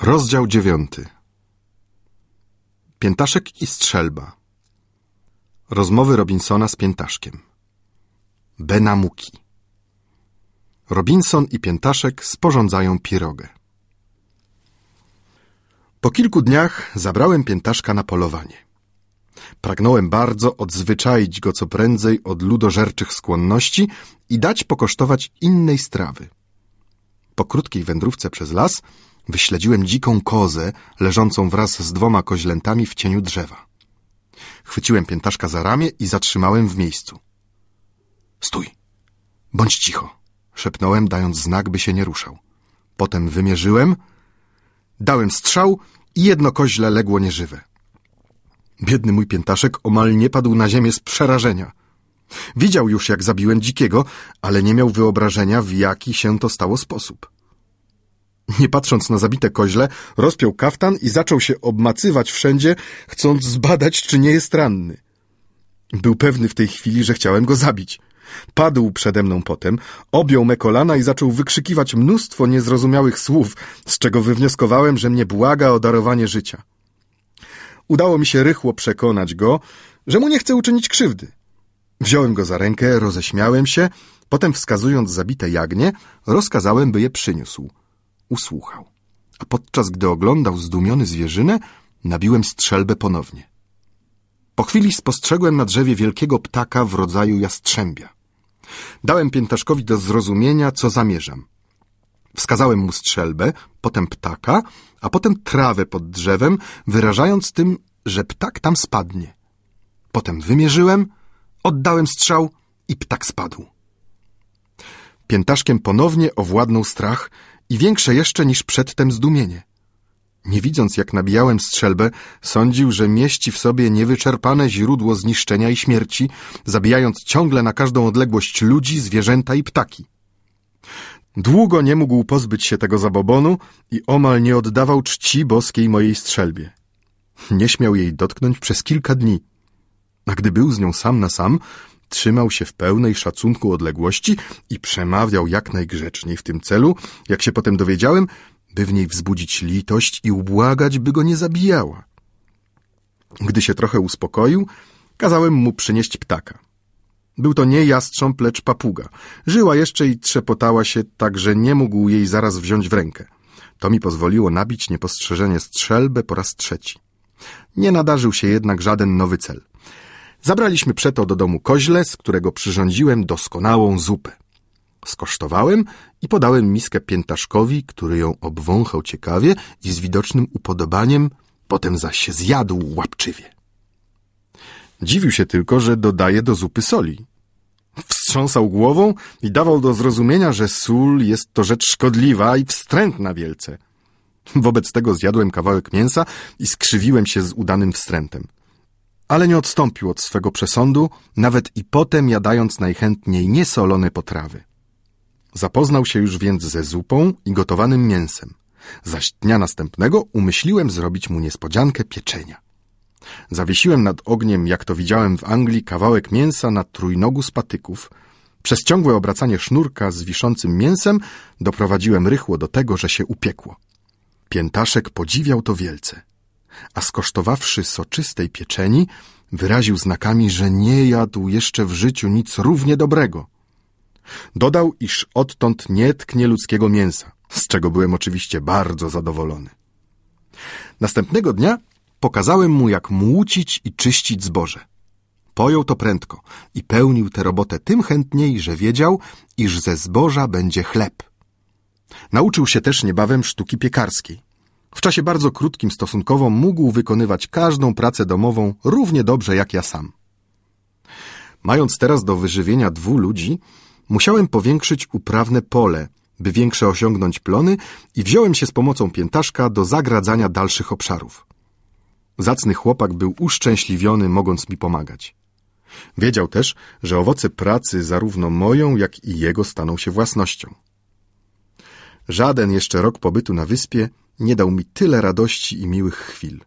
Rozdział dziewiąty. Piętaszek i strzelba. Rozmowy Robinsona z Piętaszkiem. Benamuki. Robinson i Piętaszek sporządzają pirogę. Po kilku dniach zabrałem Piętaszka na polowanie. Pragnąłem bardzo odzwyczaić go co prędzej od ludożerczych skłonności i dać pokosztować innej strawy. Po krótkiej wędrówce przez las wyśledziłem dziką kozę leżącą wraz z dwoma koźlętami w cieniu drzewa. Chwyciłem piętaszka za ramię i zatrzymałem w miejscu. Stój! Bądź cicho! szepnąłem, dając znak, by się nie ruszał. Potem wymierzyłem, dałem strzał i jedno koźle legło nieżywe. Biedny mój piętaszek omal nie padł na ziemię z przerażenia. Widział już, jak zabiłem dzikiego, ale nie miał wyobrażenia, w jaki się to stało sposób. Nie patrząc na zabite koźle, rozpiął kaftan i zaczął się obmacywać wszędzie, chcąc zbadać, czy nie jest ranny. Był pewny w tej chwili, że chciałem go zabić. Padł przede mną potem, objął me kolana i zaczął wykrzykiwać mnóstwo niezrozumiałych słów, z czego wywnioskowałem, że mnie błaga o darowanie życia. Udało mi się rychło przekonać go, że mu nie chcę uczynić krzywdy. Wziąłem go za rękę, roześmiałem się, potem wskazując zabite jagnię, rozkazałem, by je przyniósł. Usłuchał. A podczas gdy oglądał zdumiony zwierzynę, nabiłem strzelbę ponownie. Po chwili spostrzegłem na drzewie wielkiego ptaka w rodzaju jastrzębia. Dałem piętaszkowi do zrozumienia, co zamierzam. Wskazałem mu strzelbę, potem ptaka, a potem trawę pod drzewem, wyrażając tym, że ptak tam spadnie. Potem wymierzyłem, oddałem strzał i ptak spadł. Piętaszkiem ponownie owładnął strach i większe jeszcze niż przedtem zdumienie. Nie widząc, jak nabijałem strzelbę, sądził, że mieści w sobie niewyczerpane źródło zniszczenia i śmierci, zabijając ciągle na każdą odległość ludzi, zwierzęta i ptaki. Długo nie mógł pozbyć się tego zabobonu i omal nie oddawał czci boskiej mojej strzelbie. Nie śmiał jej dotknąć przez kilka dni. A gdy był z nią sam na sam, trzymał się w pełnej szacunku odległości i przemawiał jak najgrzeczniej w tym celu, jak się potem dowiedziałem, by w niej wzbudzić litość i ubłagać, by go nie zabijała. Gdy się trochę uspokoił, kazałem mu przynieść ptaka. Był to nie jastrząb, lecz papuga. Żyła jeszcze i trzepotała się, tak że nie mógł jej zaraz wziąć w rękę. To mi pozwoliło nabić niepostrzeżenie strzelbę po raz trzeci. Nie nadarzył się jednak żaden nowy cel. Zabraliśmy przeto do domu koźle, z którego przyrządziłem doskonałą zupę. Skosztowałem i podałem miskę piętaszkowi, który ją obwąchał ciekawie i z widocznym upodobaniem, potem zaś się zjadł łapczywie. Dziwił się tylko, że dodaje do zupy soli. Wstrząsał głową i dawał do zrozumienia, że sól jest to rzecz szkodliwa i wstrętna wielce. Wobec tego zjadłem kawałek mięsa i skrzywiłem się z udanym wstrętem. Ale nie odstąpił od swego przesądu, nawet i potem jadając najchętniej niesolone potrawy. Zapoznał się już więc ze zupą i gotowanym mięsem. Zaś dnia następnego umyśliłem zrobić mu niespodziankę pieczenia. Zawiesiłem nad ogniem, jak to widziałem w Anglii, kawałek mięsa na trójnogu z patyków. Przez ciągłe obracanie sznurka z wiszącym mięsem doprowadziłem rychło do tego, że się upiekło. Piętaszek podziwiał to wielce, a skosztowawszy soczystej pieczeni, wyraził znakami, że nie jadł jeszcze w życiu nic równie dobrego. Dodał, iż odtąd nie tknie ludzkiego mięsa, z czego byłem oczywiście bardzo zadowolony. Następnego dnia pokazałem mu, jak młócić i czyścić zboże. Pojął to prędko i pełnił tę robotę tym chętniej, że wiedział, iż ze zboża będzie chleb. Nauczył się też niebawem sztuki piekarskiej. W czasie bardzo krótkim stosunkowo mógł wykonywać każdą pracę domową równie dobrze jak ja sam. Mając teraz do wyżywienia dwóch ludzi, musiałem powiększyć uprawne pole, by większe osiągnąć plony i wziąłem się z pomocą piętaszka do zagradzania dalszych obszarów. Zacny chłopak był uszczęśliwiony, mogąc mi pomagać. Wiedział też, że owoce pracy zarówno moją, jak i jego staną się własnością. Żaden jeszcze rok pobytu na wyspie nie dał mi tyle radości i miłych chwil.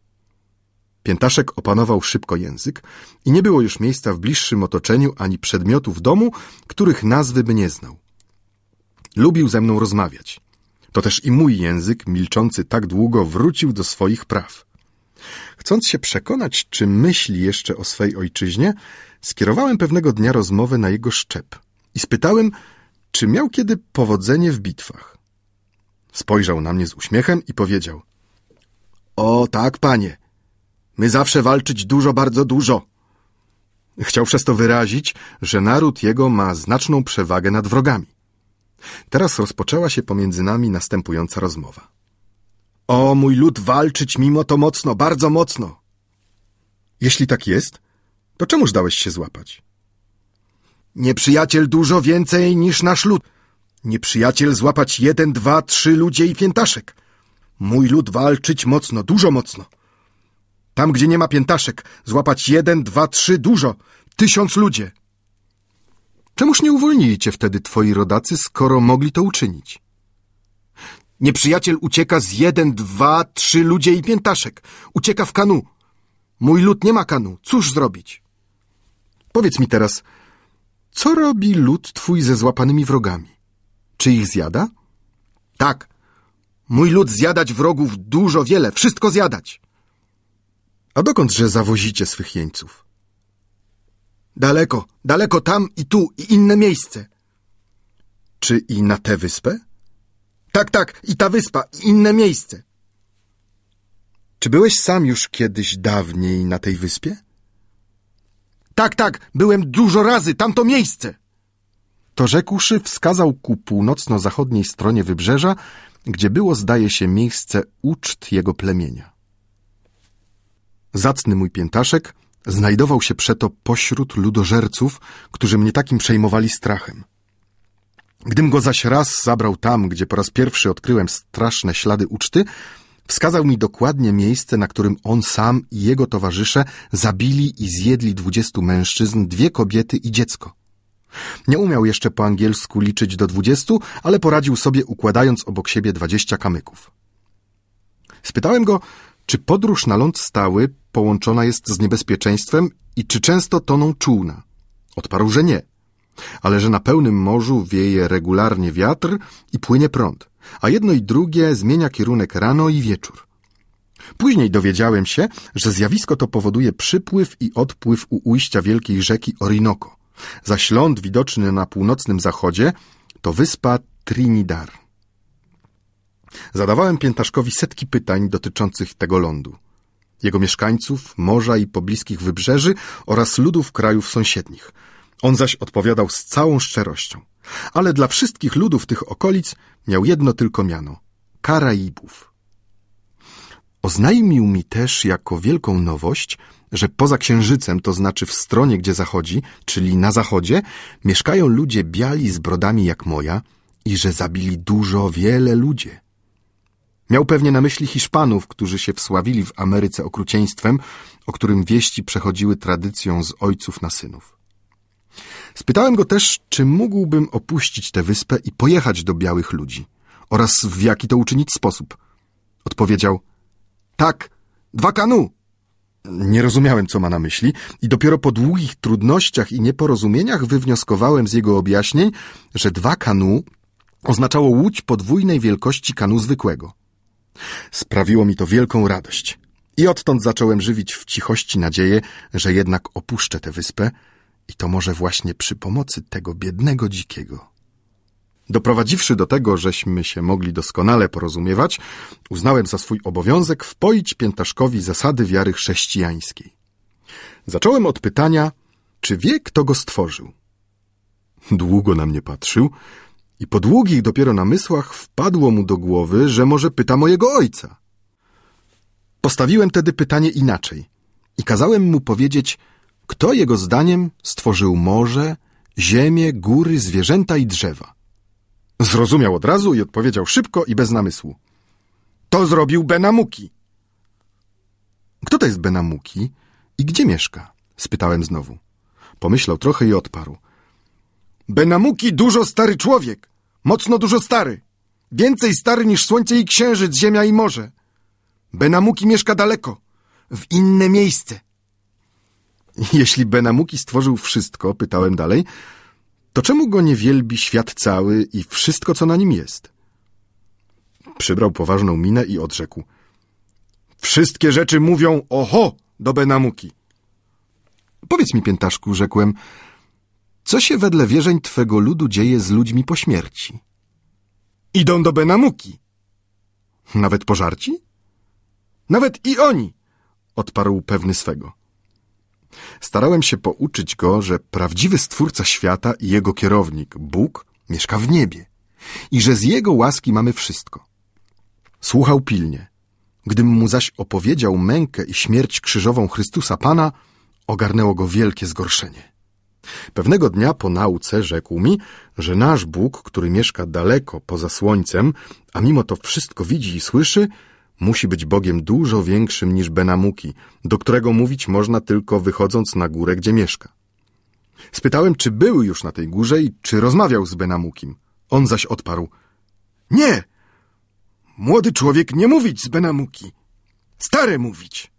Piętaszek opanował szybko język i nie było już miejsca w bliższym otoczeniu ani przedmiotów domu, których nazwy by nie znał. Lubił ze mną rozmawiać. To też i mój język, milczący tak długo, wrócił do swoich praw. Chcąc się przekonać, czy myśli jeszcze o swej ojczyźnie, skierowałem pewnego dnia rozmowę na jego szczep i spytałem, czy miał kiedy powodzenie w bitwach. Spojrzał na mnie z uśmiechem i powiedział: O, tak, panie. My zawsze walczyć dużo, bardzo dużo. Chciał przez to wyrazić, że naród jego ma znaczną przewagę nad wrogami. Teraz rozpoczęła się pomiędzy nami następująca rozmowa. O, mój lud walczyć mimo to mocno, bardzo mocno. Jeśli tak jest, to czemuż dałeś się złapać? Nieprzyjaciel dużo więcej niż nasz lud. Nieprzyjaciel złapać jeden, dwa, trzy ludzie i piętaszek. Mój lud walczyć mocno, dużo mocno. Tam, gdzie nie ma piętaszek, złapać jeden, dwa, trzy, dużo, tysiąc ludzie. Czemuż nie uwolnili cię wtedy twoi rodacy, skoro mogli to uczynić? Nieprzyjaciel ucieka z jeden, dwa, trzy ludzie i piętaszek. Ucieka w kanu. Mój lud nie ma kanu. Cóż zrobić? Powiedz mi teraz, co robi lud twój ze złapanymi wrogami? Czy ich zjada? Tak. Mój lud zjadać wrogów dużo, wiele, wszystko zjadać. A dokądże zawozicie swych jeńców? Daleko, daleko tam i tu i inne miejsce. Czy i na tę wyspę? Tak, tak, i ta wyspa, i inne miejsce. Czy byłeś sam już kiedyś dawniej na tej wyspie? Tak, tak, byłem dużo razy, tamto miejsce. To rzekłszy, wskazał ku północno-zachodniej stronie wybrzeża, gdzie było, zdaje się, miejsce uczt jego plemienia. Zacny mój piętaszek znajdował się przeto pośród ludożerców, którzy mnie takim przejmowali strachem. Gdym go zaś raz zabrał tam, gdzie po raz pierwszy odkryłem straszne ślady uczty, wskazał mi dokładnie miejsce, na którym on sam i jego towarzysze zabili i zjedli dwudziestu mężczyzn, dwie kobiety i dziecko. Nie umiał jeszcze po angielsku liczyć do dwudziestu, ale poradził sobie układając obok siebie dwadzieścia kamyków. Spytałem go, czy podróż na ląd stały połączona jest z niebezpieczeństwem i czy często toną czółna? Odparł, że nie, ale że na pełnym morzu wieje regularnie wiatr i płynie prąd, a jedno i drugie zmienia kierunek rano i wieczór. Później dowiedziałem się, że zjawisko to powoduje przypływ i odpływ u ujścia wielkiej rzeki Orinoco, zaś ląd widoczny na północnym zachodzie to wyspa Trinidad. Zadawałem Piętaszkowi setki pytań dotyczących tego lądu, jego mieszkańców, morza i pobliskich wybrzeży oraz ludów krajów sąsiednich. On zaś odpowiadał z całą szczerością. Ale dla wszystkich ludów tych okolic miał jedno tylko miano – Karaibów. Oznajmił mi też jako wielką nowość, że poza księżycem, to znaczy w stronie, gdzie zachodzi, czyli na zachodzie, mieszkają ludzie biali z brodami jak moja i że zabili dużo, wiele ludzie. Miał pewnie na myśli Hiszpanów, którzy się wsławili w Ameryce okrucieństwem, o którym wieści przechodziły tradycją z ojców na synów. Spytałem go też, czy mógłbym opuścić tę wyspę i pojechać do białych ludzi oraz w jaki to uczynić sposób. Odpowiedział, tak, dwa kanu. Nie rozumiałem, co ma na myśli i dopiero po długich trudnościach i nieporozumieniach wywnioskowałem z jego objaśnień, że dwa kanu oznaczało łódź podwójnej wielkości kanu zwykłego. Sprawiło mi to wielką radość. I odtąd zacząłem żywić w cichości nadzieję, że jednak opuszczę tę wyspę i to może właśnie przy pomocy tego biednego dzikiego. Doprowadziwszy do tego, żeśmy się mogli doskonale porozumiewać, uznałem za swój obowiązek wpoić Piętaszkowi zasady wiary chrześcijańskiej. Zacząłem od pytania, czy wie, kto go stworzył. Długo na mnie patrzył, i po długich dopiero namysłach wpadło mu do głowy, że może pyta mojego ojca. Postawiłem tedy pytanie inaczej i kazałem mu powiedzieć, kto jego zdaniem stworzył morze, ziemię, góry, zwierzęta i drzewa. Zrozumiał od razu i odpowiedział szybko i bez namysłu. To zrobił Benamuki. Kto to jest Benamuki i gdzie mieszka? spytałem znowu. Pomyślał trochę i odparł. Benamuki dużo stary człowiek. Mocno dużo stary. Więcej stary niż słońce i księżyc, ziemia i morze. Benamuki mieszka daleko. W inne miejsce. Jeśli Benamuki stworzył wszystko, pytałem dalej, to czemu go nie wielbi świat cały i wszystko, co na nim jest? Przybrał poważną minę i odrzekł. Wszystkie rzeczy mówią oho do Benamuki. Powiedz mi, piętaszku, rzekłem, co się wedle wierzeń twego ludu dzieje z ludźmi po śmierci? Idą do Benamuki. Nawet pożarci? Nawet i oni, odparł pewny swego. Starałem się pouczyć go, że prawdziwy stwórca świata i jego kierownik, Bóg, mieszka w niebie i że z jego łaski mamy wszystko. Słuchał pilnie. Gdym mu zaś opowiedział mękę i śmierć krzyżową Chrystusa Pana, ogarnęło go wielkie zgorszenie. Pewnego dnia po nauce rzekł mi, że nasz Bóg, który mieszka daleko poza słońcem, a mimo to wszystko widzi i słyszy, musi być Bogiem dużo większym niż Benamuki, do którego mówić można tylko wychodząc na górę, gdzie mieszka. Spytałem, czy był już na tej górze i czy rozmawiał z Benamukim. On zaś odparł. Nie! Młody człowiek nie mówić z Benamuki. Stare mówić.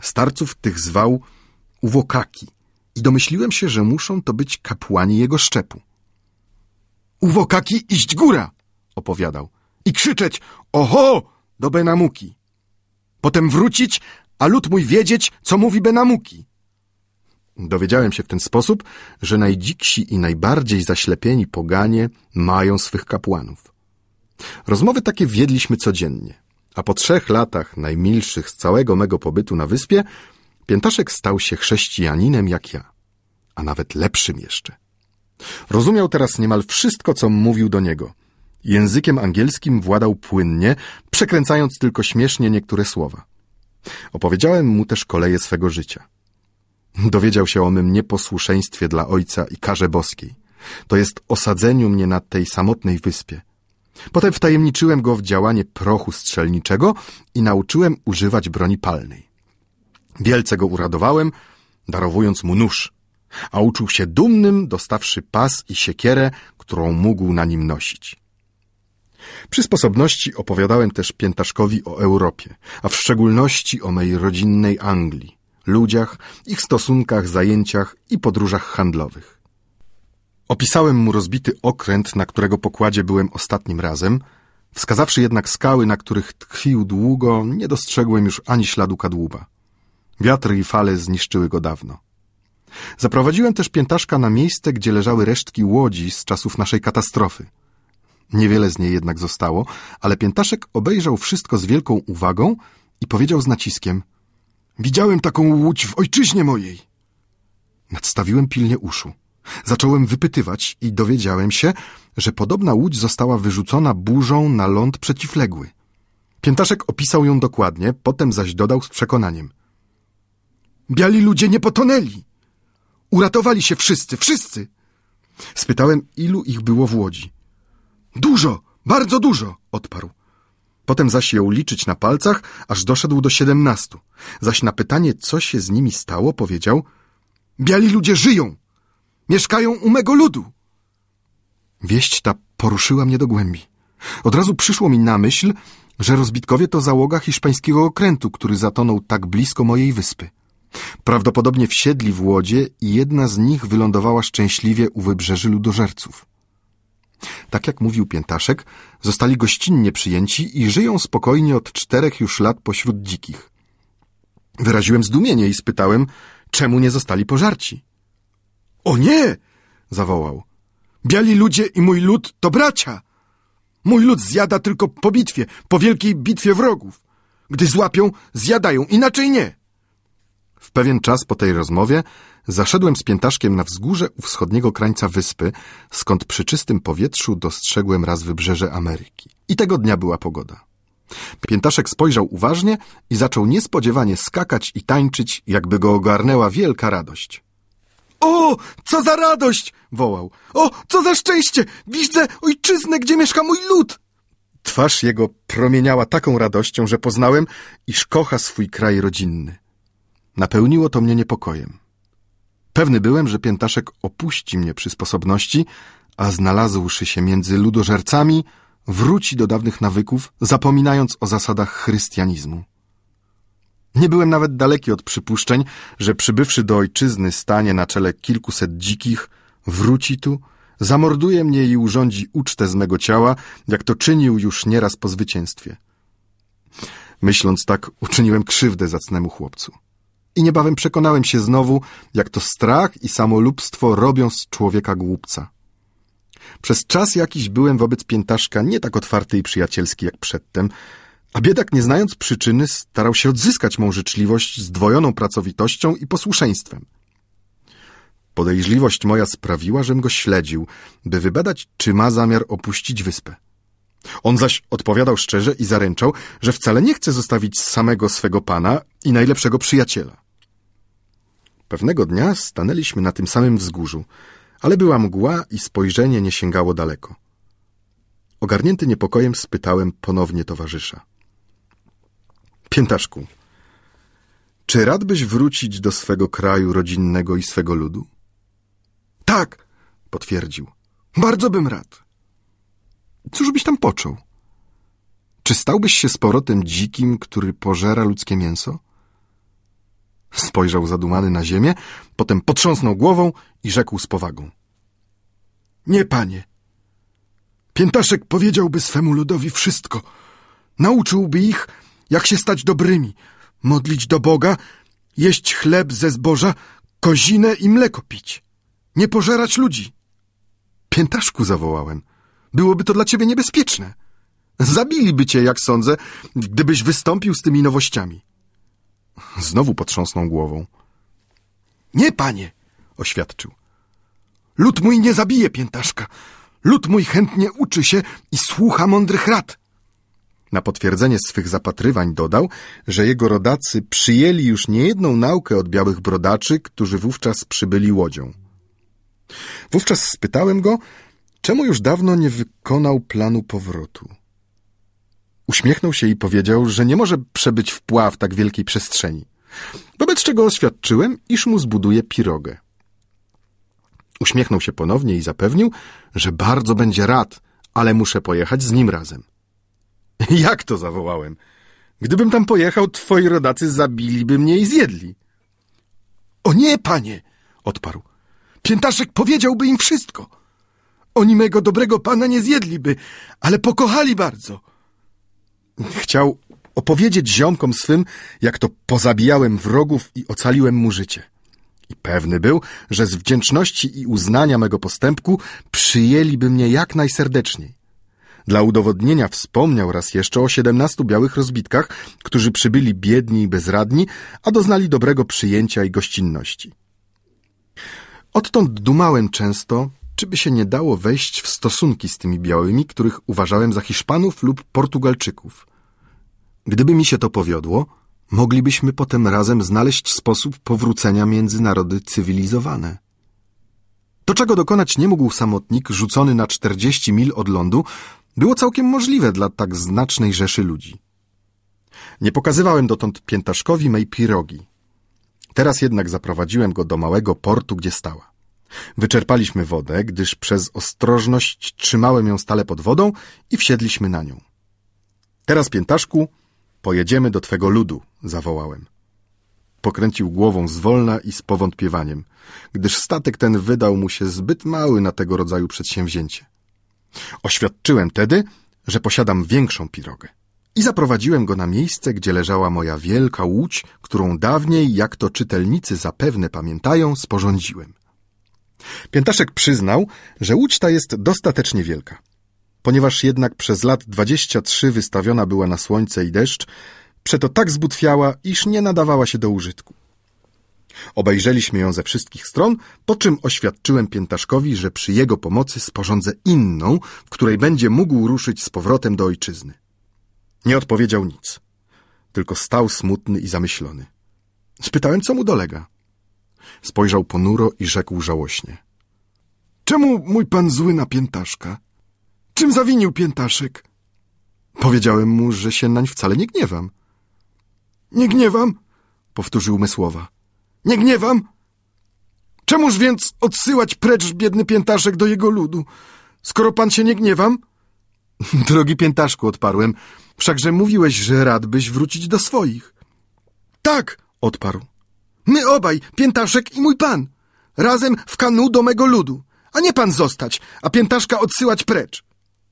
Starców tych zwał uwokaki i domyśliłem się, że muszą to być kapłani jego szczepu. Uwokaki iść góra, opowiadał, i krzyczeć oho do Benamuki. Potem wrócić, a lud mój wiedzieć, co mówi Benamuki. Dowiedziałem się w ten sposób, że najdziksi i najbardziej zaślepieni poganie mają swych kapłanów. Rozmowy takie wiedliśmy codziennie, a po trzech latach najmilszych z całego mego pobytu na wyspie, Piętaszek stał się chrześcijaninem jak ja, a nawet lepszym jeszcze. Rozumiał teraz niemal wszystko, co mówił do niego. Językiem angielskim władał płynnie, przekręcając tylko śmiesznie niektóre słowa. Opowiedziałem mu też koleje swego życia. Dowiedział się o mym nieposłuszeństwie dla ojca i karze boskiej. To jest osadzeniu mnie na tej samotnej wyspie. Potem wtajemniczyłem go w działanie prochu strzelniczego i nauczyłem używać broni palnej. Wielce go uradowałem, darowując mu nóż, a uczuł się dumnym, dostawszy pas i siekierę, którą mógł na nim nosić. Przy sposobności opowiadałem też Piętaszkowi o Europie, a w szczególności o mej rodzinnej Anglii, ludziach, ich stosunkach, zajęciach i podróżach handlowych. Opisałem mu rozbity okręt, na którego pokładzie byłem ostatnim razem. Wskazawszy jednak skały, na których tkwił długo, nie dostrzegłem już ani śladu kadłuba. Wiatry i fale zniszczyły go dawno. Zaprowadziłem też piętaszka na miejsce, gdzie leżały resztki łodzi z czasów naszej katastrofy. Niewiele z niej jednak zostało, ale piętaszek obejrzał wszystko z wielką uwagą i powiedział z naciskiem — Widziałem taką łódź w ojczyźnie mojej. Nadstawiłem pilnie uszu. Zacząłem wypytywać i dowiedziałem się, że podobna łódź została wyrzucona burzą na ląd przeciwległy. Piętaszek opisał ją dokładnie, potem zaś dodał z przekonaniem. Biali ludzie nie potonęli. Uratowali się wszyscy, wszyscy. Spytałem, ilu ich było w łodzi. Dużo, bardzo dużo, odparł. Potem zaś jął liczyć na palcach, aż doszedł do siedemnastu. Zaś na pytanie, co się z nimi stało, powiedział Biali ludzie żyją! Mieszkają u mego ludu! Wieść ta poruszyła mnie do głębi. Od razu przyszło mi na myśl, że rozbitkowie to załoga hiszpańskiego okrętu, który zatonął tak blisko mojej wyspy. Prawdopodobnie wsiedli w łodzie i jedna z nich wylądowała szczęśliwie u wybrzeży ludożerców. Tak jak mówił Piętaszek, zostali gościnnie przyjęci i żyją spokojnie od czterech już lat pośród dzikich. Wyraziłem zdumienie i spytałem, czemu nie zostali pożarci. O nie! zawołał. Biali ludzie i mój lud to bracia. Mój lud zjada tylko po bitwie, po wielkiej bitwie wrogów. Gdy złapią, zjadają, inaczej nie. W pewien czas po tej rozmowie zaszedłem z piętaszkiem na wzgórze u wschodniego krańca wyspy, skąd przy czystym powietrzu dostrzegłem raz wybrzeże Ameryki. I tego dnia była pogoda. Piętaszek spojrzał uważnie i zaczął niespodziewanie skakać i tańczyć, jakby go ogarnęła wielka radość. O, co za radość! wołał. O, co za szczęście! Widzę ojczyznę, gdzie mieszka mój lud! Twarz jego promieniała taką radością, że poznałem, iż kocha swój kraj rodzinny. Napełniło to mnie niepokojem. Pewny byłem, że piętaszek opuści mnie przy sposobności, a znalazłszy się między ludożercami, wróci do dawnych nawyków, zapominając o zasadach chrystianizmu. Nie byłem nawet daleki od przypuszczeń, że przybywszy do ojczyzny stanie na czele kilkuset dzikich, wróci tu, Zamorduje mnie i urządzi ucztę z mego ciała, jak to czynił już nieraz po zwycięstwie. Myśląc tak, uczyniłem krzywdę zacnemu chłopcu. I niebawem przekonałem się znowu, jak to strach i samolubstwo robią z człowieka głupca. Przez czas jakiś byłem wobec piętaszka nie tak otwarty i przyjacielski jak przedtem, a biedak, nie znając przyczyny, starał się odzyskać mą życzliwość zdwojoną pracowitością i posłuszeństwem. Podejrzliwość moja sprawiła, żem go śledził, by wybadać, czy ma zamiar opuścić wyspę. On zaś odpowiadał szczerze i zaręczał, że wcale nie chce zostawić samego swego pana i najlepszego przyjaciela. Pewnego dnia stanęliśmy na tym samym wzgórzu, ale była mgła i spojrzenie nie sięgało daleko. Ogarnięty niepokojem spytałem ponownie towarzysza. Piętaszku, czy radbyś wrócić do swego kraju rodzinnego i swego ludu? Tak, potwierdził. Bardzo bym rad. Cóż byś tam począł? Czy stałbyś się z powrotem dzikim, który pożera ludzkie mięso? Spojrzał zadumany na ziemię, potem potrząsnął głową i rzekł z powagą. Nie, panie. Piętaszek powiedziałby swemu ludowi wszystko. Nauczyłby ich, jak się stać dobrymi, modlić do Boga, jeść chleb ze zboża, kozinę i mleko pić. Nie pożerać ludzi. Piętaszku zawołałem. Byłoby to dla ciebie niebezpieczne. Zabiliby cię, jak sądzę, gdybyś wystąpił z tymi nowościami. Znowu potrząsnął głową. Nie, panie, oświadczył. Lud mój nie zabije piętaszka. Lud mój chętnie uczy się i słucha mądrych rad. Na potwierdzenie swych zapatrywań dodał, że jego rodacy przyjęli już niejedną naukę od białych brodaczy, którzy wówczas przybyli łodzią. Wówczas spytałem go, czemu już dawno nie wykonał planu powrotu. Uśmiechnął się i powiedział, że nie może przebyć w pław tak wielkiej przestrzeni. Wobec czego oświadczyłem, iż mu zbuduje pirogę. Uśmiechnął się ponownie i zapewnił, że bardzo będzie rad, ale muszę pojechać z nim razem. Jak to zawołałem? Gdybym tam pojechał, twoi rodacy zabiliby mnie i zjedli. O nie, panie, odparł. Piętaszek powiedziałby im wszystko. Oni mego dobrego pana nie zjedliby, ale pokochali bardzo. Chciał opowiedzieć ziomkom swym, jak to pozabijałem wrogów i ocaliłem mu życie. I pewny był, że z wdzięczności i uznania mego postępku przyjęliby mnie jak najserdeczniej. Dla udowodnienia wspomniał raz jeszcze o siedemnastu białych rozbitkach, którzy przybyli biedni i bezradni, a doznali dobrego przyjęcia i gościnności. Odtąd dumałem często, czy by się nie dało wejść w stosunki z tymi białymi, których uważałem za Hiszpanów lub Portugalczyków. Gdyby mi się to powiodło, moglibyśmy potem razem znaleźć sposób powrócenia między narody cywilizowane. To, czego dokonać nie mógł samotnik rzucony na czterdzieści mil od lądu, było całkiem możliwe dla tak znacznej rzeszy ludzi. Nie pokazywałem dotąd piętaszkowi mej pirogi. Teraz jednak zaprowadziłem go do małego portu, gdzie stała. Wyczerpaliśmy wodę, gdyż przez ostrożność trzymałem ją stale pod wodą i wsiedliśmy na nią. Teraz, piętaszku, pojedziemy do twego ludu, zawołałem. Pokręcił głową zwolna i z powątpiewaniem, gdyż statek ten wydał mu się zbyt mały na tego rodzaju przedsięwzięcie. Oświadczyłem tedy, że posiadam większą pirogę i zaprowadziłem go na miejsce, gdzie leżała moja wielka łódź, którą dawniej, jak to czytelnicy zapewne pamiętają, sporządziłem. Piętaszek przyznał, że łódź ta jest dostatecznie wielka. Ponieważ jednak przez lat dwadzieścia trzy wystawiona była na słońce i deszcz, przeto tak zbutwiała, iż nie nadawała się do użytku. Obejrzeliśmy ją ze wszystkich stron, po czym oświadczyłem Piętaszkowi, że przy jego pomocy sporządzę inną, w której będzie mógł ruszyć z powrotem do ojczyzny. Nie odpowiedział nic, tylko stał smutny i zamyślony. Spytałem, co mu dolega. Spojrzał ponuro i rzekł żałośnie. Czemu mój pan zły na Piętaszka? Czym zawinił Piętaszek? Powiedziałem mu, że się nań wcale nie gniewam. Nie gniewam? Powtórzył me słowa. Nie gniewam? Czemuż więc odsyłać precz biedny piętaszek do jego ludu? Skoro pan się nie gniewam? Drogi piętaszku, odparłem, wszakże mówiłeś, że rad byś wrócić do swoich. Tak, odparł. My obaj, piętaszek i mój pan, razem w kanu do mego ludu, a nie pan zostać, a piętaszka odsyłać precz.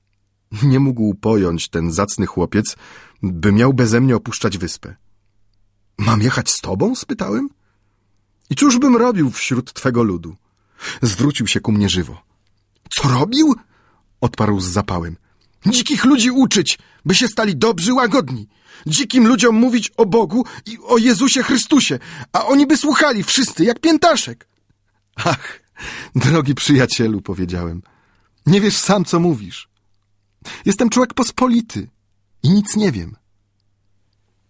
Nie mógł pojąć ten zacny chłopiec, by miał beze mnie opuszczać wyspę. Mam jechać z tobą? spytałem. I cóż bym robił wśród twego ludu? Zwrócił się ku mnie żywo. Co robił? Odparł z zapałem. Dzikich ludzi uczyć, by się stali dobrzy, łagodni. Dzikim ludziom mówić o Bogu i o Jezusie Chrystusie, a oni by słuchali wszyscy jak piętaszek. Ach, drogi przyjacielu, powiedziałem. Nie wiesz sam, co mówisz. Jestem człowiek pospolity i nic nie wiem.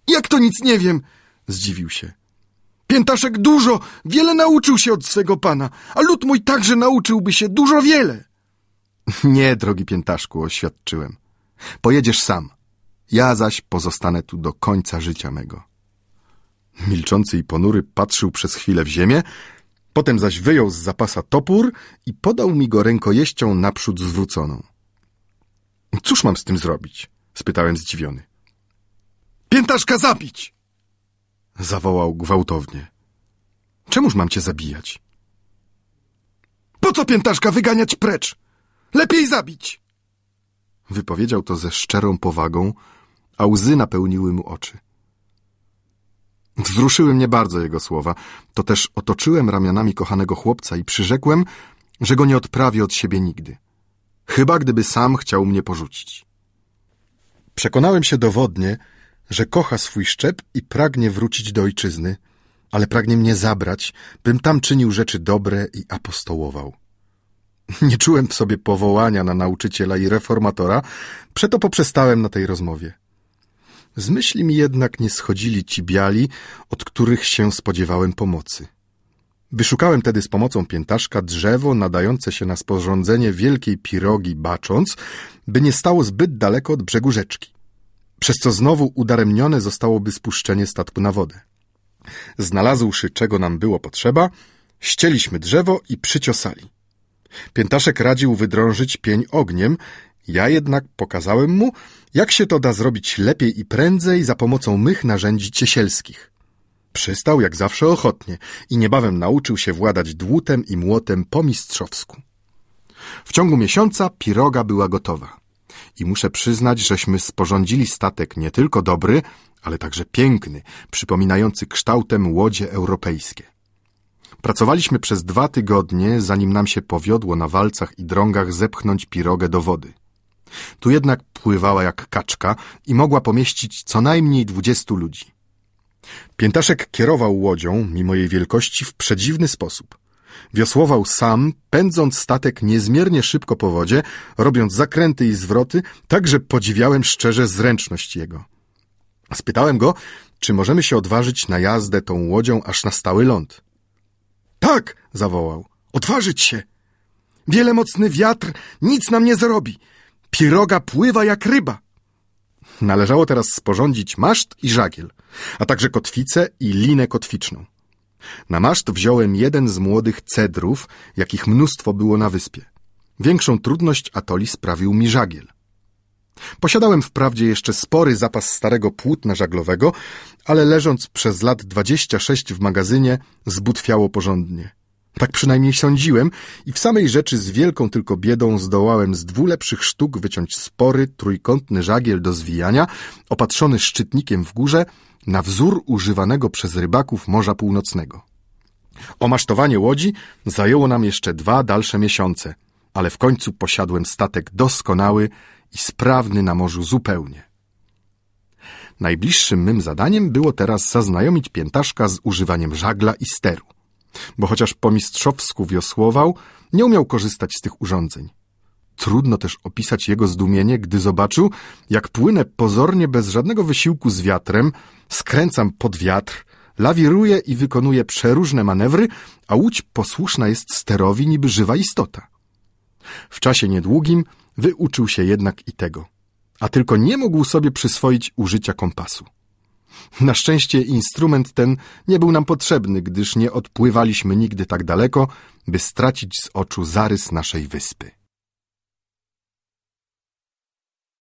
Jak to nic nie wiem? Zdziwił się. Piętaszek dużo, wiele nauczył się od swego pana, a lud mój także nauczyłby się dużo wiele. Nie, drogi piętaszku, oświadczyłem. Pojedziesz sam. Ja zaś pozostanę tu do końca życia mego. Milczący i ponury patrzył przez chwilę w ziemię, potem zaś wyjął z zapasa topór i podał mi go rękojeścią naprzód zwróconą. Cóż mam z tym zrobić? spytałem zdziwiony. Piętaszka zabić! Zawołał gwałtownie. Czemuż mam cię zabijać? Po co piętaszka wyganiać precz? Lepiej zabić! Wypowiedział to ze szczerą powagą, a łzy napełniły mu oczy. Wzruszyły mnie bardzo jego słowa, to też otoczyłem ramionami kochanego chłopca i przyrzekłem, że go nie odprawię od siebie nigdy. Chyba gdyby sam chciał mnie porzucić. Przekonałem się dowodnie, że kocha swój szczep i pragnie wrócić do ojczyzny, ale pragnie mnie zabrać, bym tam czynił rzeczy dobre i apostołował. Nie czułem w sobie powołania na nauczyciela i reformatora, przeto poprzestałem na tej rozmowie. Z myśli mi jednak nie schodzili ci biali, od których się spodziewałem pomocy. Wyszukałem tedy z pomocą piętaszka drzewo nadające się na sporządzenie wielkiej pirogi, bacząc, by nie stało zbyt daleko od brzegu rzeczki, przez co znowu udaremnione zostałoby spuszczenie statku na wodę. Znalazłszy, czego nam było potrzeba, ścieliśmy drzewo i przyciosali. Piętaszek radził wydrążyć pień ogniem, ja jednak pokazałem mu, jak się to da zrobić lepiej i prędzej za pomocą mych narzędzi ciesielskich. Przystał jak zawsze ochotnie i niebawem nauczył się władać dłutem i młotem po mistrzowsku. W ciągu miesiąca piroga była gotowa. I muszę przyznać, żeśmy sporządzili statek nie tylko dobry, ale także piękny, przypominający kształtem łodzie europejskie. Pracowaliśmy przez dwa tygodnie, zanim nam się powiodło na walcach i drągach zepchnąć pirogę do wody. Tu jednak pływała jak kaczka i mogła pomieścić co najmniej dwudziestu ludzi. Piętaszek kierował łodzią, mimo jej wielkości, w przedziwny sposób. Wiosłował sam, pędząc statek niezmiernie szybko po wodzie, robiąc zakręty i zwroty, tak że podziwiałem szczerze zręczność jego. Spytałem go, czy możemy się odważyć na jazdę tą łodzią aż na stały ląd. Tak, zawołał, odważyć się. Wiele mocny wiatr nic nam nie zrobi. Piroga pływa jak ryba. Należało teraz sporządzić maszt i żagiel, a także kotwicę i linę kotwiczną. Na maszt wziąłem jeden z młodych cedrów, jakich mnóstwo było na wyspie. Większą trudność atoli sprawił mi żagiel. Posiadałem wprawdzie jeszcze spory zapas starego płótna żaglowego, ale leżąc przez lat dwadzieścia sześć w magazynie, zbutwiało porządnie. Tak przynajmniej sądziłem i w samej rzeczy z wielką tylko biedą zdołałem z dwóch lepszych sztuk wyciąć spory, trójkątny żagiel do zwijania, opatrzony szczytnikiem w górze, na wzór używanego przez rybaków Morza Północnego. Omasztowanie łodzi zajęło nam jeszcze dwa dalsze miesiące, ale w końcu posiadłem statek doskonały i sprawny na morzu zupełnie. Najbliższym mym zadaniem było teraz zaznajomić piętaszka z używaniem żagla i steru bo chociaż po mistrzowsku wiosłował, nie umiał korzystać z tych urządzeń. Trudno też opisać jego zdumienie, gdy zobaczył, jak płynę pozornie bez żadnego wysiłku z wiatrem, skręcam pod wiatr, lawiruję i wykonuję przeróżne manewry, a łódź posłuszna jest sterowi niby żywa istota. W czasie niedługim wyuczył się jednak i tego, a tylko nie mógł sobie przyswoić użycia kompasu. Na szczęście instrument ten nie był nam potrzebny, gdyż nie odpływaliśmy nigdy tak daleko, by stracić z oczu zarys naszej wyspy.